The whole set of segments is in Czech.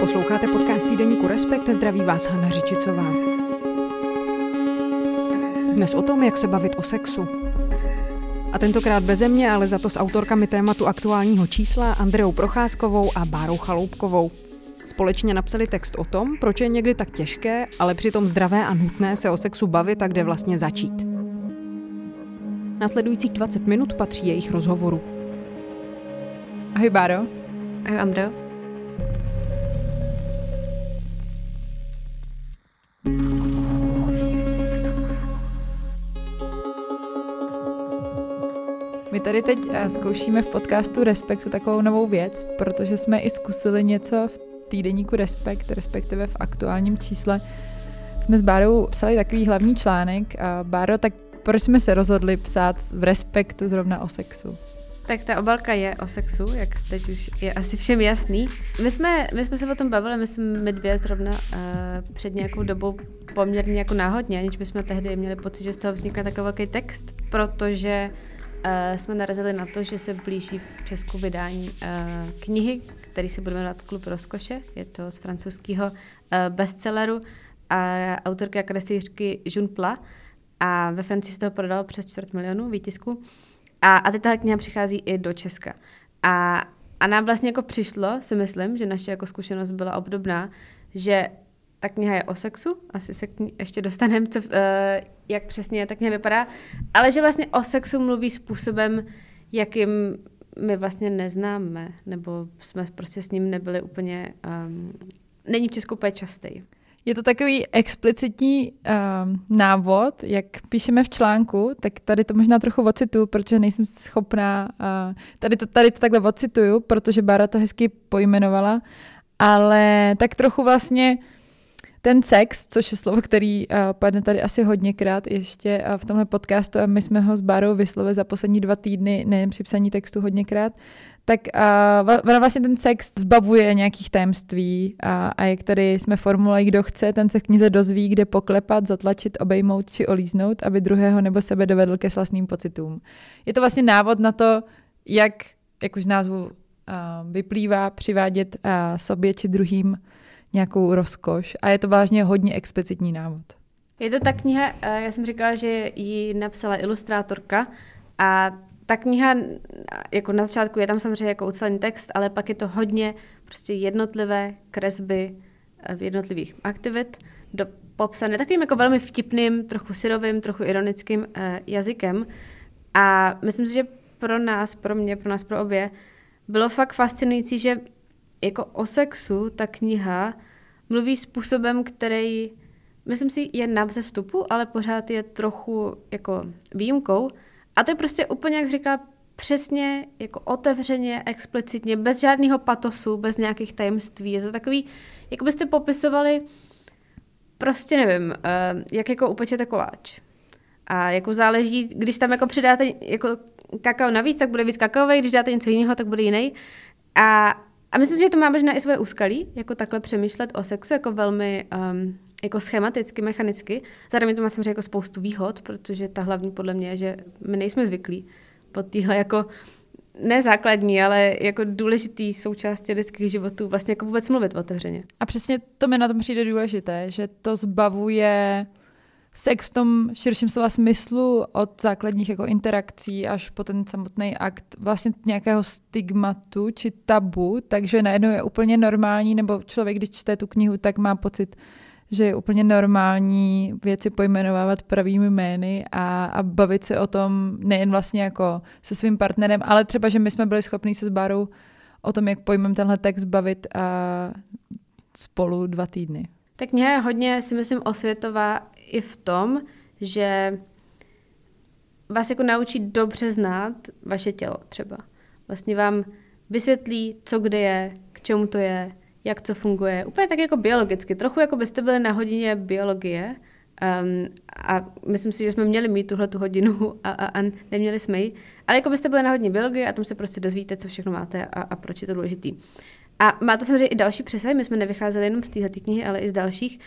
Posloucháte podcast týdeníku Respekt, zdraví vás Hana Řičicová. Dnes o tom, jak se bavit o sexu. A tentokrát beze mě, ale za to s autorkami tématu aktuálního čísla Andreou Procházkovou a Bárou Chaloupkovou. Společně napsali text o tom, proč je někdy tak těžké, ale přitom zdravé a nutné se o sexu bavit a kde vlastně začít. Nasledujících 20 minut patří jejich rozhovoru. Ahoj Báro. Ahoj Andreo. My tady teď eh, zkoušíme v podcastu Respektu takovou novou věc, protože jsme i zkusili něco v týdeníku Respekt, respektive v aktuálním čísle. Jsme s Bárou psali takový hlavní článek. A Báro, tak proč jsme se rozhodli psát v Respektu zrovna o sexu? Tak ta obalka je o sexu, jak teď už je asi všem jasný. My jsme, my jsme se o tom bavili, my jsme my dvě zrovna uh, před nějakou dobou poměrně jako náhodně, aniž bychom tehdy měli pocit, že z toho vznikne takový velký text, protože uh, jsme narazili na to, že se blíží v Česku vydání uh, knihy, který se bude jmenovat Klub rozkoše. Je to z francouzského uh, bestselleru a autorky a kreslířky June Pla. A ve Francii se toho prodalo přes čtvrt milionu výtisku. A, a teď ta kniha přichází i do Česka. A, a nám vlastně jako přišlo, si myslím, že naše jako zkušenost byla obdobná, že ta kniha je o sexu, asi se k ní ještě dostaneme, co, uh, jak přesně ta kniha vypadá, ale že vlastně o sexu mluví způsobem, jakým my vlastně neznáme, nebo jsme prostě s ním nebyli úplně, um, není v Česku úplně častý. Je to takový explicitní um, návod, jak píšeme v článku, tak tady to možná trochu ocituju, protože nejsem schopná, uh, tady, to, tady to takhle ocituju, protože Bára to hezky pojmenovala, ale tak trochu vlastně ten sex, což je slovo, který uh, padne tady asi hodněkrát ještě uh, v tomhle podcastu a my jsme ho s Bárou vyslovili za poslední dva týdny, nejen při psaní textu hodněkrát, tak uh, vlastně ten sex zbavuje nějakých tajemství a, a jak tady jsme formulovali, kdo chce, ten se v knize dozví, kde poklepat, zatlačit, obejmout či olíznout, aby druhého nebo sebe dovedl ke slasným pocitům. Je to vlastně návod na to, jak, jak už z názvu uh, vyplývá, přivádět uh, sobě či druhým nějakou rozkoš a je to vážně hodně explicitní návod. Je to ta kniha, já jsem říkala, že ji napsala ilustrátorka a ta kniha, jako na začátku je tam samozřejmě jako ucelený text, ale pak je to hodně prostě jednotlivé kresby eh, v jednotlivých aktivit, do, popsané takovým jako velmi vtipným, trochu syrovým, trochu ironickým uh, jazykem. A myslím si, že pro nás, pro mě, pro nás, pro obě, bylo fakt fascinující, že jako o sexu ta kniha mluví způsobem, který, myslím si, je na vzestupu, ale pořád je trochu jako výjimkou, a to je prostě úplně, jak říká, přesně jako otevřeně, explicitně, bez žádného patosu, bez nějakých tajemství. Je to takový, jako byste popisovali, prostě nevím, uh, jak jako upečete koláč. A jako záleží, když tam jako přidáte jako kakao navíc, tak bude víc kakaový, když dáte něco jiného, tak bude jiný. A, a myslím si, že to má možná i svoje úskalí, jako takhle přemýšlet o sexu, jako velmi um, jako schematicky, mechanicky. Zároveň to má samozřejmě jako spoustu výhod, protože ta hlavní podle mě je, že my nejsme zvyklí po téhle jako ne základní, ale jako důležitý součástí lidských životů vlastně jako vůbec mluvit otevřeně. A přesně to mi na tom přijde důležité, že to zbavuje sex v tom širším slova smyslu od základních jako interakcí až po ten samotný akt vlastně nějakého stigmatu či tabu, takže najednou je úplně normální, nebo člověk, když čte tu knihu, tak má pocit, že je úplně normální věci pojmenovávat pravými jmény a, a bavit se o tom nejen vlastně jako se svým partnerem, ale třeba, že my jsme byli schopni se s Bárou o tom, jak pojmem tenhle text bavit a spolu dva týdny. Ta kniha je hodně, si myslím, osvětová i v tom, že vás jako naučí dobře znát vaše tělo třeba. Vlastně vám vysvětlí, co kde je, k čemu to je, jak co funguje. Úplně tak jako biologicky. Trochu jako byste byli na hodině biologie um, a myslím si, že jsme měli mít tuhle tu hodinu a, a, a neměli jsme ji. Ale jako byste byli na hodině biologie a tam se prostě dozvíte, co všechno máte a, a proč je to důležitý. A má to samozřejmě i další přesahy, my jsme nevycházeli jenom z téhle knihy, ale i z dalších.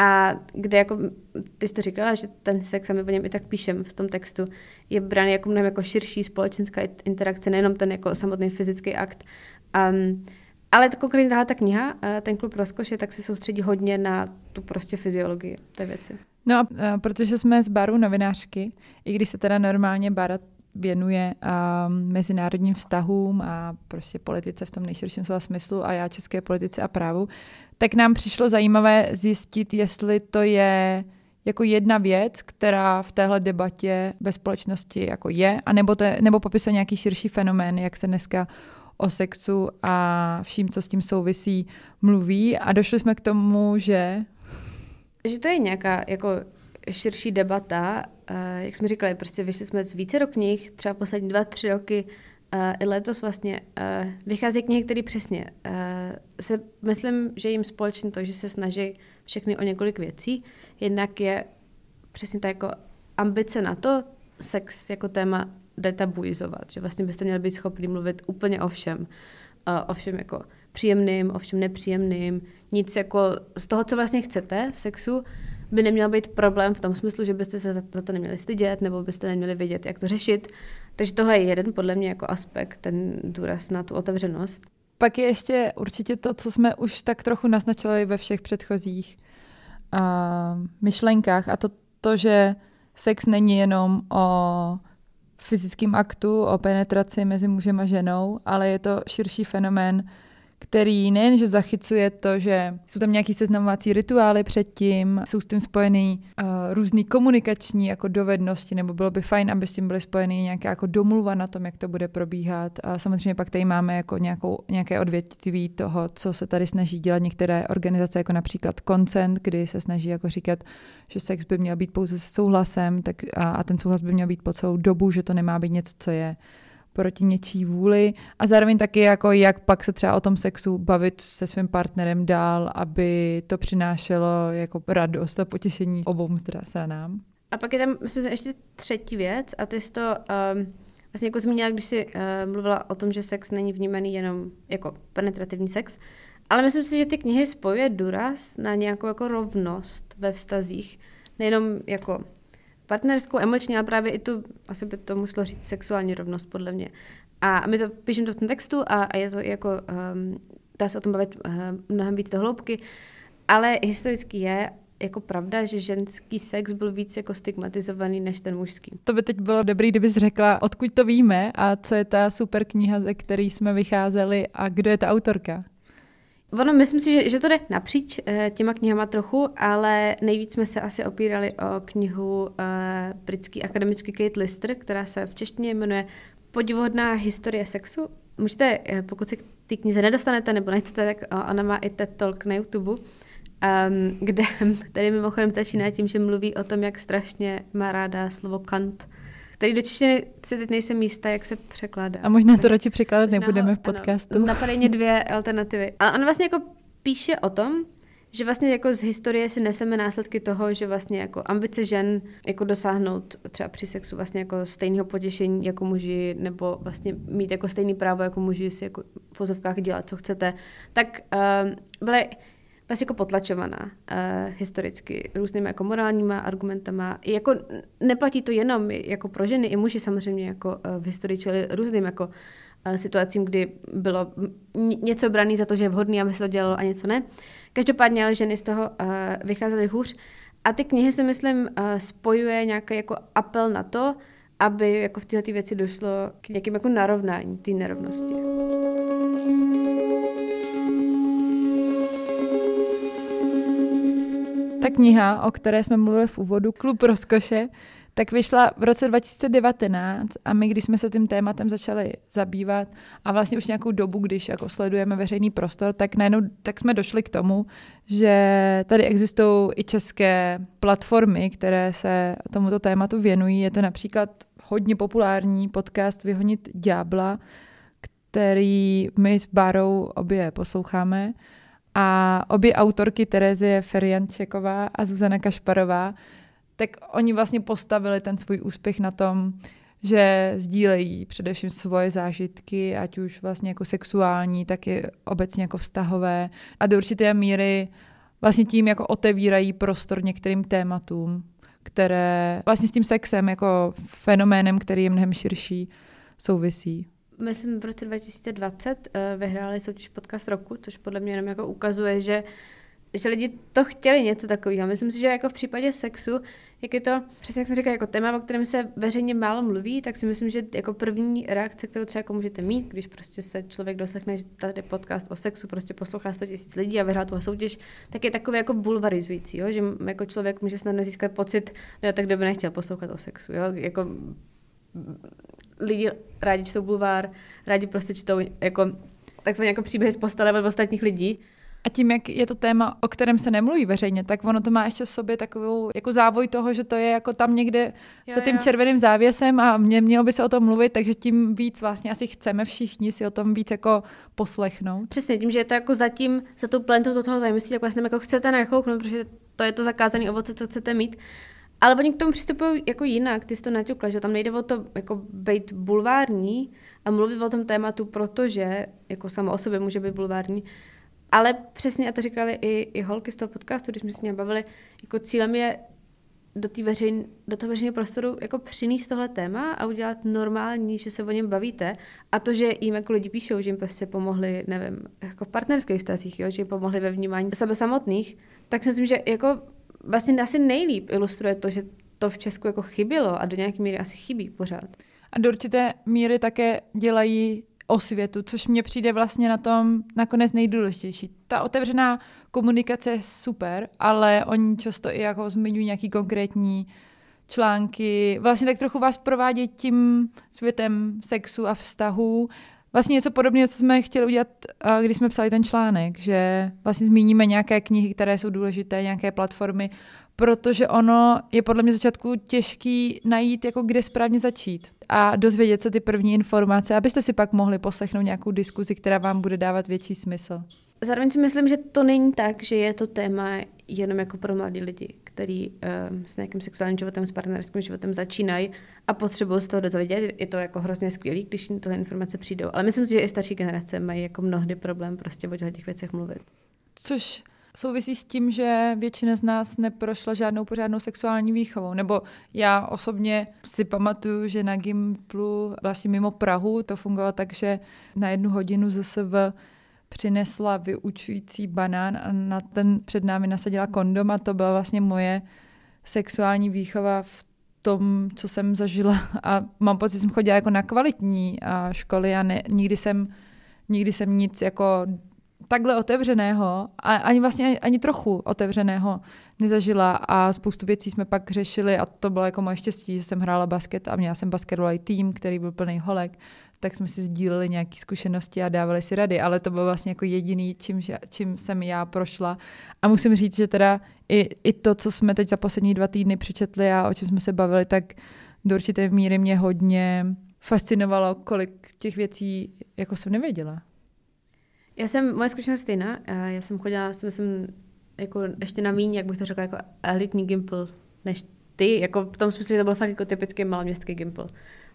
A kde jako, ty jste říkala, že ten sex, a my o něm i tak píšem v tom textu, je brán jako mnohem jako širší společenská interakce, nejenom ten jako samotný fyzický akt. Um, ale to konkrétně tahle ta kniha, eh, ten klub rozkoše, tak se soustředí hodně na tu prostě fyziologii té věci. No a, a protože jsme z baru novinářky, i když se teda normálně bara věnuje um, mezinárodním vztahům a prostě politice v tom nejširším slova smyslu a já české politice a právu, tak nám přišlo zajímavé zjistit, jestli to je jako jedna věc, která v téhle debatě ve společnosti jako je, a nebo, to je, nebo popisuje nějaký širší fenomén, jak se dneska o sexu a vším, co s tím souvisí, mluví. A došli jsme k tomu, že... Že to je nějaká jako širší debata. Uh, jak jsme říkali, prostě vyšli jsme z více knih, třeba poslední dva, tři roky, uh, i letos vlastně uh, vychází knihy, které přesně uh, se, myslím, že jim společně to, že se snaží všechny o několik věcí. Jednak je přesně ta jako ambice na to, sex jako téma detabuizovat, že vlastně byste měli být schopni mluvit úplně o všem. Uh, o všem jako příjemným, o všem nepříjemným, nic jako z toho, co vlastně chcete v sexu, by neměl být problém v tom smyslu, že byste se za to neměli stydět nebo byste neměli vědět, jak to řešit. Takže tohle je jeden podle mě jako aspekt, ten důraz na tu otevřenost. Pak je ještě určitě to, co jsme už tak trochu naznačili ve všech předchozích uh, myšlenkách a to, to, že sex není jenom o fyzickém aktu, o penetraci mezi mužem a ženou, ale je to širší fenomén který nejenže zachycuje to, že jsou tam nějaký seznamovací rituály předtím, jsou s tím spojený uh, různý komunikační jako dovednosti, nebo bylo by fajn, aby s tím byly spojeny nějaká jako domluva na tom, jak to bude probíhat. A samozřejmě pak tady máme jako nějakou, nějaké odvětví toho, co se tady snaží dělat některé organizace, jako například Consent, kdy se snaží jako říkat, že sex by měl být pouze se souhlasem tak a, a ten souhlas by měl být po celou dobu, že to nemá být něco, co je proti něčí vůli a zároveň taky jako jak pak se třeba o tom sexu bavit se svým partnerem dál, aby to přinášelo jako radost a potěšení obou stranám. A pak je tam, myslím, ještě třetí věc a ty jsi to um, vlastně jako zmínila, když jsi uh, mluvila o tom, že sex není vnímaný jenom jako penetrativní sex, ale myslím si, že ty knihy spojuje důraz na nějakou jako rovnost ve vztazích, nejenom jako partnerskou, emoční, ale právě i tu, asi by to šlo říct, sexuální rovnost, podle mě. A my to píšeme to v tom textu a, a je to jako, um, dá se o tom bavit uh, mnohem víc do hloubky, ale historicky je jako pravda, že ženský sex byl víc jako stigmatizovaný než ten mužský. To by teď bylo dobrý, kdybys řekla, odkud to víme a co je ta super kniha, ze které jsme vycházeli a kdo je ta autorka? Ono, myslím si, že, že to jde napříč eh, těma knihama trochu, ale nejvíc jsme se asi opírali o knihu uh, britský akademičky Kate Lister, která se v češtině jmenuje Podivodná historie sexu. Můžete, eh, pokud se k té knize nedostanete nebo nechcete, tak ona má i TED Talk na YouTube, um, kde tady mimochodem začíná tím, že mluví o tom, jak strašně má ráda slovo kant, který do češtiny si teď nejsem místa, jak se překládá. A možná to radši překládat nebudeme v podcastu. Ano, napadají mě dvě alternativy. A on vlastně jako píše o tom, že vlastně jako z historie si neseme následky toho, že vlastně jako ambice žen jako dosáhnout třeba při sexu vlastně jako stejného potěšení jako muži, nebo vlastně mít jako stejný právo jako muži si jako v vozovkách dělat, co chcete, tak uh, byly vlastně jako potlačovaná uh, historicky různými jako morálníma argumentama. I jako neplatí to jenom jako pro ženy, i muži samozřejmě jako uh, v historii čeli různým jako uh, situacím, kdy bylo něco braný za to, že je vhodný, aby se to dělalo a něco ne. Každopádně ale ženy z toho uh, vycházely hůř. A ty knihy si myslím uh, spojuje nějaký jako apel na to, aby jako v této věci došlo k nějakým jako narovnání té nerovnosti. Ta kniha, o které jsme mluvili v úvodu, Klub rozkoše, tak vyšla v roce 2019 a my, když jsme se tím tématem začali zabývat a vlastně už nějakou dobu, když jako sledujeme veřejný prostor, tak najednou tak jsme došli k tomu, že tady existují i české platformy, které se tomuto tématu věnují. Je to například hodně populární podcast Vyhonit ďábla, který my s Bárou obě posloucháme. A obě autorky Terezie Feriančeková a Zuzana Kašparová, tak oni vlastně postavili ten svůj úspěch na tom, že sdílejí především svoje zážitky, ať už vlastně jako sexuální, tak i obecně jako vztahové a do určité míry vlastně tím jako otevírají prostor některým tématům, které vlastně s tím sexem jako fenoménem, který je mnohem širší, souvisí. My jsme v roce 2020 uh, vyhráli soutěž podcast roku, což podle mě jenom jako ukazuje, že že lidi to chtěli něco takového. Myslím si, že jako v případě sexu, jak je to, přesně jak jsem říkala, jako téma, o kterém se veřejně málo mluví, tak si myslím, že jako první reakce, kterou třeba jako můžete mít, když prostě se člověk doslechne, že tady podcast o sexu prostě poslouchá 100 tisíc lidí a vyhrá tu soutěž, tak je takový jako bulvarizující, jo? že jako člověk může snadno získat pocit, jo, tak kdo by nechtěl poslouchat o sexu. Jo? Jako lidi rádi čtou bulvár, rádi prostě čtou jako takzvaně jako příběhy z postele od ostatních lidí. A tím, jak je to téma, o kterém se nemluví veřejně, tak ono to má ještě v sobě takovou jako závoj toho, že to je jako tam někde jo, za tím jo. červeným závěsem a mě, mělo by se o tom mluvit, takže tím víc vlastně asi chceme všichni si o tom víc jako poslechnout. Přesně, tím, že je to jako zatím, za tou plentou toho tajemství, tak vlastně jako chcete nachouknout, protože to je to zakázané ovoce, co chcete mít. Ale oni k tomu přistupují jako jinak, ty jsi to naťukla, že tam nejde o to jako být bulvární a mluvit o tom tématu, protože jako samo o sobě může být bulvární, ale přesně, a to říkali i, i holky z toho podcastu, když jsme se s ním bavili, jako cílem je do, veřejn, do toho veřejného prostoru jako přinést tohle téma a udělat normální, že se o něm bavíte. A to, že jim jako lidi píšou, že jim prostě pomohli, nevím, jako v partnerských vztazích, jo, že jim pomohli ve vnímání sebe samotných, tak si myslím, že jako vlastně asi nejlíp ilustruje to, že to v Česku jako chybělo a do nějaké míry asi chybí pořád. A do určité míry také dělají osvětu, což mně přijde vlastně na tom nakonec nejdůležitější. Ta otevřená komunikace je super, ale oni často i jako zmiňují nějaký konkrétní články, vlastně tak trochu vás provádějí tím světem sexu a vztahů. Vlastně něco podobného, co jsme chtěli udělat, když jsme psali ten článek, že vlastně zmíníme nějaké knihy, které jsou důležité, nějaké platformy, protože ono je podle mě začátku těžký najít, jako kde správně začít a dozvědět se ty první informace, abyste si pak mohli poslechnout nějakou diskuzi, která vám bude dávat větší smysl. Zároveň si myslím, že to není tak, že je to téma jenom jako pro mladí lidi, který um, s nějakým sexuálním životem, s partnerským životem začínají a potřebují z toho dozvědět. Je to jako hrozně skvělý, když jim tyhle informace přijdou. Ale myslím si, že i starší generace mají jako mnohdy problém prostě o těch věcech mluvit. Což souvisí s tím, že většina z nás neprošla žádnou pořádnou sexuální výchovou. Nebo já osobně si pamatuju, že na Gimplu, vlastně mimo Prahu, to fungovalo tak, že na jednu hodinu ZSV přinesla vyučující banán a na ten před námi nasadila kondom a to byla vlastně moje sexuální výchova v tom, co jsem zažila. A mám pocit, že jsem chodila jako na kvalitní školy a ne, nikdy jsem nikdy jsem nic jako takhle otevřeného, a ani vlastně ani trochu otevřeného nezažila. A spoustu věcí jsme pak řešili a to bylo jako moje štěstí, že jsem hrála basket a měla jsem basketbalový tým, který byl plný holek, tak jsme si sdíleli nějaké zkušenosti a dávali si rady, ale to bylo vlastně jako jediný, čím, čím jsem já prošla. A musím říct, že teda i, i to, co jsme teď za poslední dva týdny přečetli a o čem jsme se bavili, tak do určité míry mě hodně fascinovalo, kolik těch věcí jako jsem nevěděla. Já jsem, moje zkušenost stejná. Já jsem chodila, si myslím, jako ještě na míň, jak bych to řekla, jako elitní gimpl, než ty, jako v tom smyslu, že to byl fakt jako typický maloměstský gimpl.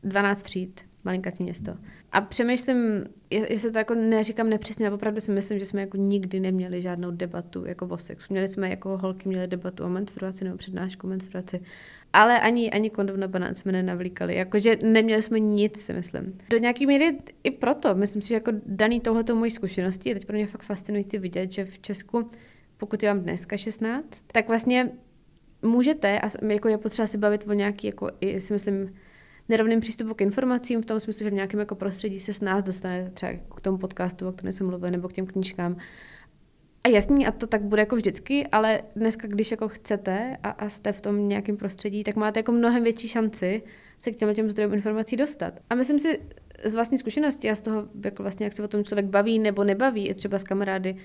12 tříd, malinkatý město. A přemýšlím, jestli to jako neříkám nepřesně, ale opravdu si myslím, že jsme jako nikdy neměli žádnou debatu jako o sexu. Měli jsme jako holky měli debatu o menstruaci nebo přednášku o menstruaci, ale ani, ani kondom na banán jsme nenavlíkali. Jakože neměli jsme nic, si myslím. Do nějaké míry i proto, myslím si, že jako daný tohleto mojí zkušenosti, je teď pro mě fakt fascinující vidět, že v Česku, pokud je vám dneska 16, tak vlastně můžete, a jako je potřeba si bavit o nějaký, jako si myslím, nerovným přístupu k informacím, v tom smyslu, že v nějakém jako prostředí se s nás dostane třeba k tomu podcastu, o kterém jsem mluvila, nebo k těm knížkám. A jasný, a to tak bude jako vždycky, ale dneska, když jako chcete a, a jste v tom nějakém prostředí, tak máte jako mnohem větší šanci se k těm, těm zdrojům informací dostat. A myslím si z vlastní zkušenosti a z toho, jako vlastně, jak se o tom člověk baví nebo nebaví, třeba s kamarády,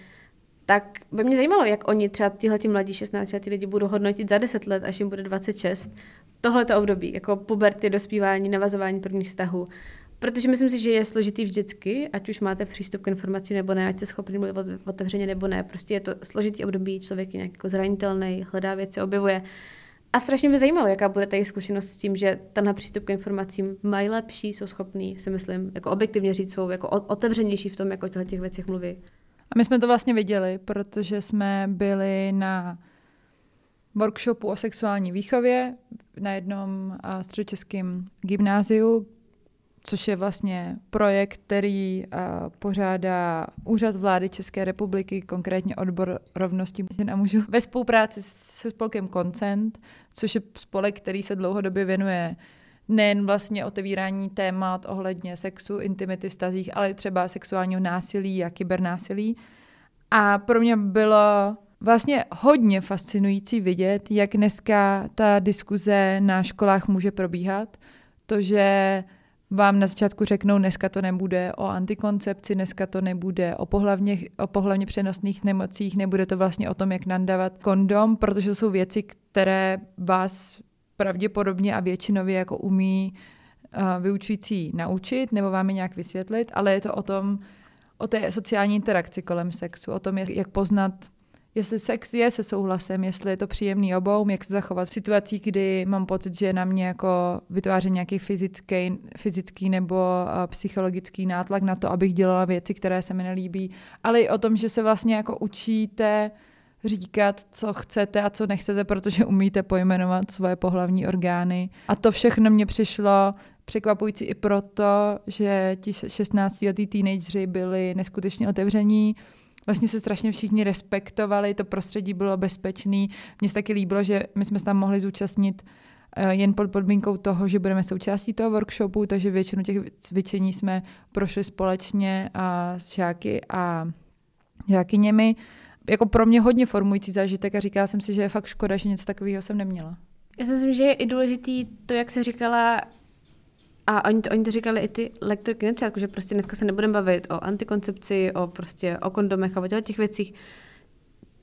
tak by mě zajímalo, jak oni třeba tihle mladí 16 letí lidi budou hodnotit za 10 let, až jim bude 26, tohleto období, jako puberty, dospívání, navazování prvních vztahů. Protože myslím si, že je složitý vždycky, ať už máte přístup k informacím nebo ne, ať jste schopni mluvit otevřeně nebo ne. Prostě je to složitý období, člověk je nějak jako zranitelný, hledá věci, objevuje. A strašně mě zajímalo, jaká bude ta zkušenost s tím, že tenhle přístup k informacím mají lepší, jsou schopní, si myslím, jako objektivně říct, jsou jako otevřenější v tom, jako o těch věcech mluví. A my jsme to vlastně viděli, protože jsme byli na workshopu o sexuální výchově na jednom středočeském gymnáziu, což je vlastně projekt, který pořádá Úřad vlády České republiky, konkrétně odbor rovnosti žen a mužů, ve spolupráci se spolkem Koncent, což je spolek, který se dlouhodobě věnuje nejen vlastně otevírání témat ohledně sexu, intimity, vztazích, ale třeba sexuálního násilí a kybernásilí. A pro mě bylo vlastně hodně fascinující vidět, jak dneska ta diskuze na školách může probíhat. To, že vám na začátku řeknou, dneska to nebude o antikoncepci, dneska to nebude o pohlavně, o pohlavně přenosných nemocích, nebude to vlastně o tom, jak nandávat kondom, protože to jsou věci, které vás pravděpodobně a většinově jako umí uh, vyučující naučit nebo vám je nějak vysvětlit, ale je to o tom, o té sociální interakci kolem sexu, o tom, jak poznat jestli sex je se souhlasem, jestli je to příjemný obou, jak se zachovat v situacích, kdy mám pocit, že na mě jako vytváří nějaký fyzický, fyzický nebo psychologický nátlak na to, abych dělala věci, které se mi nelíbí, ale i o tom, že se vlastně jako učíte říkat, co chcete a co nechcete, protože umíte pojmenovat svoje pohlavní orgány. A to všechno mě přišlo překvapující i proto, že ti 16-letí teenageři byli neskutečně otevření, vlastně se strašně všichni respektovali, to prostředí bylo bezpečné. Mně se taky líbilo, že my jsme se tam mohli zúčastnit eh, jen pod podmínkou toho, že budeme součástí toho workshopu, takže většinu těch cvičení jsme prošli společně a s žáky a žákyněmi. Jako pro mě hodně formující zážitek a říkala jsem si, že je fakt škoda, že něco takového jsem neměla. Já si myslím, že je i důležitý to, jak se říkala, a oni to, oni to říkali i ty lektorky na začátku, že prostě dneska se nebudeme bavit o antikoncepci, o prostě o kondomech a o těch věcích.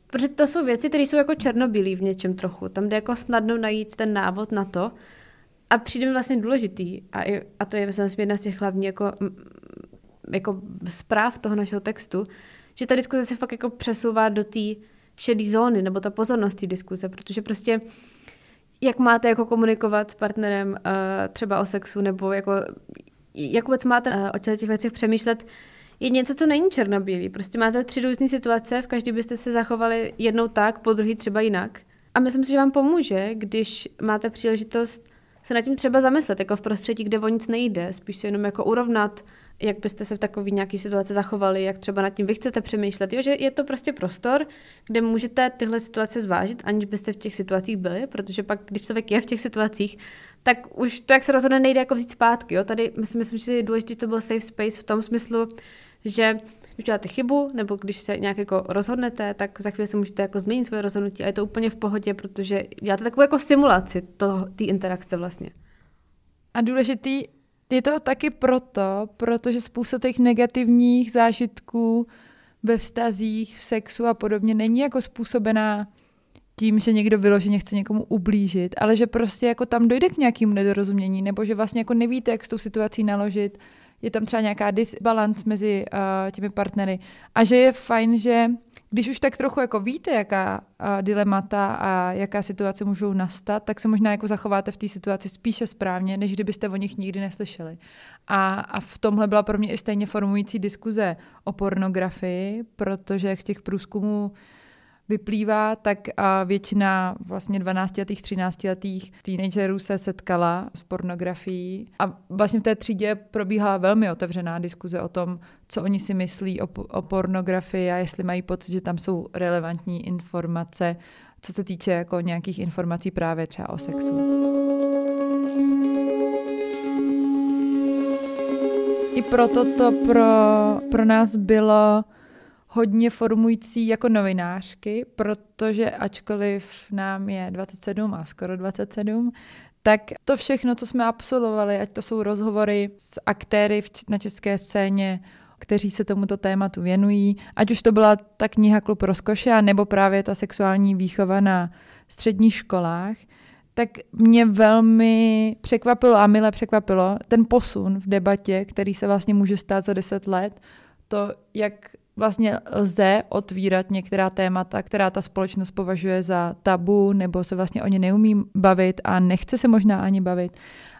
Protože to jsou věci, které jsou jako černobílí v něčem trochu. Tam jde jako snadno najít ten návod na to. A přijde mi vlastně důležitý. A, a to je myslím, jedna z těch hlavních jako, jako zpráv toho našeho textu, že ta diskuze se fakt jako přesouvá do té šedé zóny, nebo ta pozornost té diskuze, protože prostě jak máte jako komunikovat s partnerem uh, třeba o sexu, nebo jako jak vůbec máte uh, o těch věcech přemýšlet, je něco, co není černobílý. Prostě máte tři různé situace, v každý byste se zachovali jednou tak, po druhý třeba jinak. A myslím si, že vám pomůže, když máte příležitost se nad tím třeba zamyslet, jako v prostředí, kde o nic nejde, spíš se jenom jako urovnat, jak byste se v takové nějaké situaci zachovali, jak třeba nad tím vy chcete přemýšlet. Jo, že je to prostě prostor, kde můžete tyhle situace zvážit, aniž byste v těch situacích byli, protože pak, když člověk je v těch situacích, tak už to, jak se rozhodne, nejde jako vzít zpátky. Jo? Tady myslím, myslím, že je důležité, to byl safe space v tom smyslu, že když děláte chybu, nebo když se nějak jako rozhodnete, tak za chvíli se můžete jako změnit svoje rozhodnutí a je to úplně v pohodě, protože děláte takovou jako simulaci té interakce vlastně. A důležitý je to taky proto, protože spousta těch negativních zážitků ve vztazích, v sexu a podobně není jako způsobená tím, že někdo vyloženě chce někomu ublížit, ale že prostě jako tam dojde k nějakému nedorozumění, nebo že vlastně jako nevíte, jak s tou situací naložit, je tam třeba nějaká disbalance mezi uh, těmi partnery a že je fajn, že když už tak trochu jako víte, jaká uh, dilemata a jaká situace můžou nastat, tak se možná jako zachováte v té situaci spíše správně, než kdybyste o nich nikdy neslyšeli. A, a v tomhle byla pro mě i stejně formující diskuze o pornografii, protože jak z těch průzkumů vyplývá, tak většina vlastně 12-letých, 13-letých teenagerů se setkala s pornografií a vlastně v té třídě probíhala velmi otevřená diskuze o tom, co oni si myslí o, o pornografii a jestli mají pocit, že tam jsou relevantní informace, co se týče jako nějakých informací právě třeba o sexu. I proto to pro, pro nás bylo hodně formující jako novinářky, protože ačkoliv nám je 27 a skoro 27, tak to všechno, co jsme absolvovali, ať to jsou rozhovory s aktéry na české scéně, kteří se tomuto tématu věnují, ať už to byla ta kniha Klub rozkoše, nebo právě ta sexuální výchova na středních školách, tak mě velmi překvapilo a mile překvapilo ten posun v debatě, který se vlastně může stát za deset let, to, jak vlastně lze otvírat některá témata, která ta společnost považuje za tabu, nebo se vlastně o ně neumí bavit a nechce se možná ani bavit.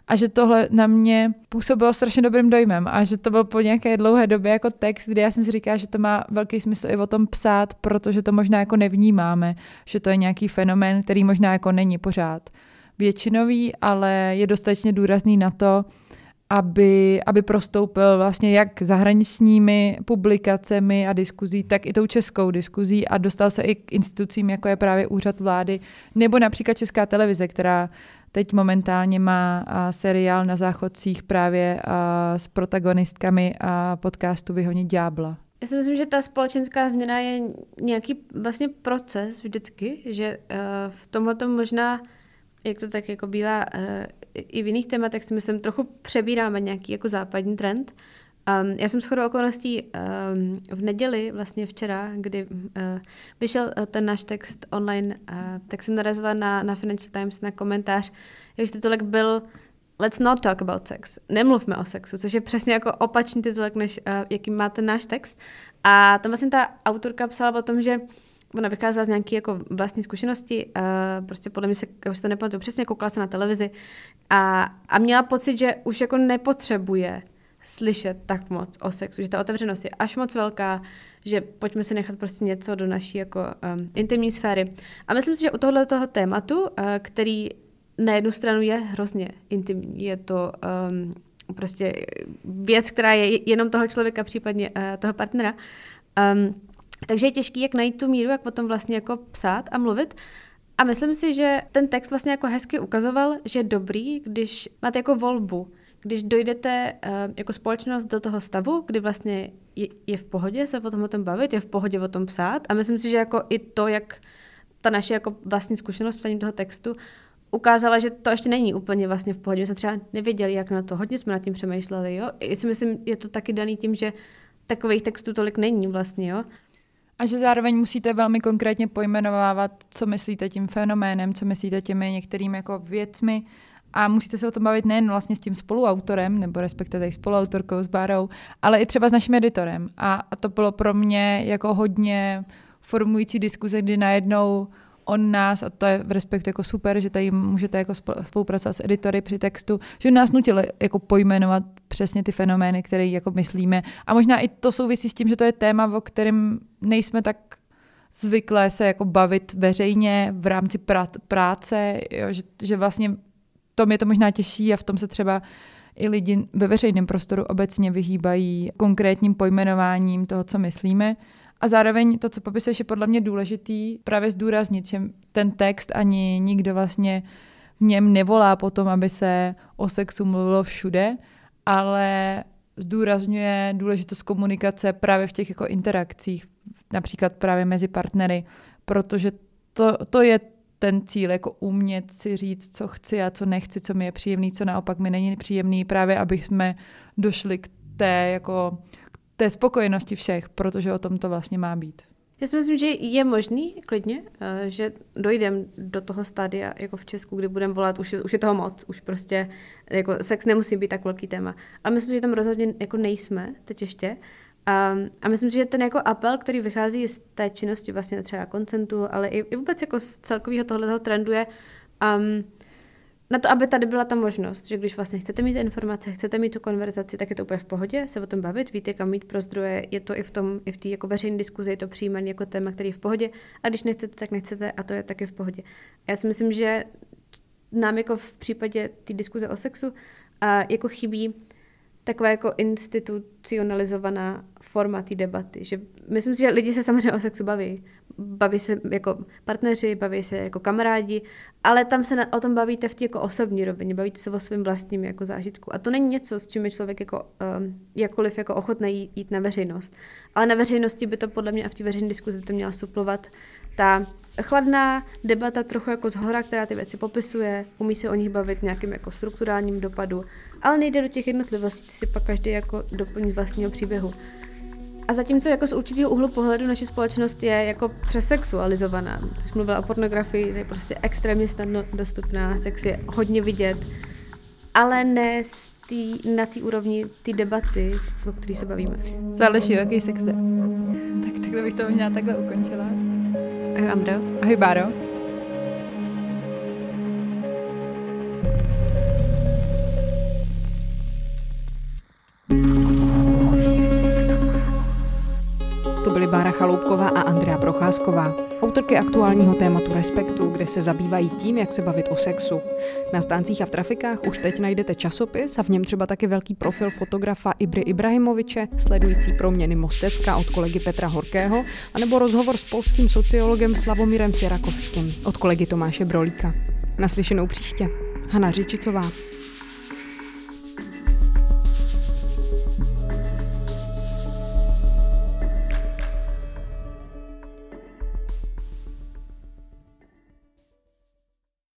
A že tohle na mě působilo strašně dobrým dojmem a že to byl po nějaké dlouhé době jako text, kdy já jsem si říkala, že to má velký smysl i o tom psát, protože to možná jako nevnímáme, že to je nějaký fenomén, který možná jako není pořád většinový, ale je dostatečně důrazný na to, aby, aby prostoupil vlastně jak zahraničními publikacemi a diskuzí, tak i tou českou diskuzí a dostal se i k institucím, jako je právě úřad vlády, nebo například Česká televize, která teď momentálně má seriál na záchodcích právě s protagonistkami a podcastu Vyhonit ďábla. Já si myslím, že ta společenská změna je nějaký vlastně proces vždycky, že uh, v tomhle možná, jak to tak jako bývá uh, i v jiných tématech, si myslím, trochu přebíráme nějaký jako západní trend. Um, já jsem shodou okolností um, v neděli, vlastně včera, kdy uh, vyšel uh, ten náš text online, uh, tak jsem narazila na, na Financial Times na komentář, jehož titulek byl Let's not talk about sex. Nemluvme o sexu, což je přesně jako opačný titulek, než uh, jaký má ten náš text. A tam vlastně ta autorka psala o tom, že ona vycházela z nějaké jako vlastní zkušenosti, uh, prostě podle mě se, už to nepamatuju přesně, koukala se na televizi a, a měla pocit, že už jako nepotřebuje slyšet tak moc o sexu, že ta otevřenost je až moc velká, že pojďme si nechat prostě něco do naší jako um, intimní sféry. A myslím si, že u tohle toho tématu, uh, který na jednu stranu je hrozně intimní, je to um, prostě věc, která je jenom toho člověka, případně uh, toho partnera, um, takže je těžký, jak najít tu míru, jak o tom vlastně jako psát a mluvit. A myslím si, že ten text vlastně jako hezky ukazoval, že je dobrý, když máte jako volbu, když dojdete uh, jako společnost do toho stavu, kdy vlastně je, v pohodě se o tom o tom bavit, je v pohodě o tom psát a myslím si, že jako i to, jak ta naše jako vlastní zkušenost s toho textu ukázala, že to ještě není úplně vlastně v pohodě. My jsme třeba nevěděli, jak na to. Hodně jsme nad tím přemýšleli, jo. I si myslím, je to taky daný tím, že takových textů tolik není vlastně, jo. A že zároveň musíte velmi konkrétně pojmenovávat, co myslíte tím fenoménem, co myslíte těmi některými jako věcmi a musíte se o tom bavit nejen vlastně s tím spoluautorem, nebo respektive spoluautorkou s Bárou, ale i třeba s naším editorem. A, a to bylo pro mě jako hodně formující diskuze, kdy najednou on nás, a to je v respektu jako super, že tady můžete jako spolupracovat s editory při textu, že nás nutili jako pojmenovat přesně ty fenomény, které jako myslíme. A možná i to souvisí s tím, že to je téma, o kterém nejsme tak zvyklé se jako bavit veřejně v rámci práce, jo, že, že vlastně to je to možná těžší a v tom se třeba i lidi ve veřejném prostoru obecně vyhýbají konkrétním pojmenováním toho, co myslíme. A zároveň to, co popisuješ, je podle mě důležitý právě zdůraznit, že ten text ani nikdo vlastně v něm nevolá potom, aby se o sexu mluvilo všude, ale zdůrazňuje důležitost komunikace právě v těch jako interakcích, například právě mezi partnery, protože to, to je ten cíl, jako umět si říct, co chci a co nechci, co mi je příjemný, co naopak mi není příjemný, právě aby jsme došli k té jako té spokojenosti všech, protože o tom to vlastně má být. Já si myslím, že je možný klidně, eh, že dojdeme do toho stádia jako v Česku, kdy budeme volat, už už je toho moc, už prostě jako sex nemusí být tak velký téma. A myslím, že tam rozhodně jako nejsme teď ještě. A, a myslím, že ten jako apel, který vychází z té činnosti vlastně třeba koncentu, ale i, i vůbec jako z celkového tohoto trendu je um, na to, aby tady byla ta možnost, že když vlastně chcete mít informace, chcete mít tu konverzaci, tak je to úplně v pohodě se o tom bavit, víte, kam mít pro zdroje, je to i v tom, i v té jako veřejné diskuzi, je to přijímané jako téma, který je v pohodě, a když nechcete, tak nechcete a to je taky v pohodě. Já si myslím, že nám jako v případě té diskuze o sexu a jako chybí taková jako institucionalizovaná forma té debaty. Že myslím si, že lidi se samozřejmě o sexu baví. Baví se jako partneři, baví se jako kamarádi, ale tam se na, o tom bavíte v té jako osobní rovině, bavíte se o svém vlastním jako zážitku. A to není něco, s čím je člověk jako um, jakkoliv jako ochotný jít, na veřejnost. Ale na veřejnosti by to podle mě a v té veřejné diskuzi to měla suplovat ta chladná debata trochu jako zhora, která ty věci popisuje, umí se o nich bavit nějakým jako strukturálním dopadu, ale nejde do těch jednotlivostí, ty si pak každý jako doplní z vlastního příběhu. A zatímco jako z určitého úhlu pohledu naše společnost je jako přesexualizovaná. Ty jsi mluvila o pornografii, to je prostě extrémně snadno dostupná, sex je hodně vidět, ale ne z tý, na té úrovni ty debaty, o které se bavíme. Záleží, o jaký sex jde. Tak takhle bych to možná takhle ukončila. Ahoj Andro. Ahoj Báro. Chaloupková a Andrea Procházková, autorky aktuálního tématu Respektu, kde se zabývají tím, jak se bavit o sexu. Na stáncích a v trafikách už teď najdete časopis a v něm třeba taky velký profil fotografa Ibry Ibrahimoviče, sledující proměny Mostecka od kolegy Petra Horkého, anebo rozhovor s polským sociologem Slavomírem Sirakovským od kolegy Tomáše Brolíka. Naslyšenou příště. Hana Řičicová.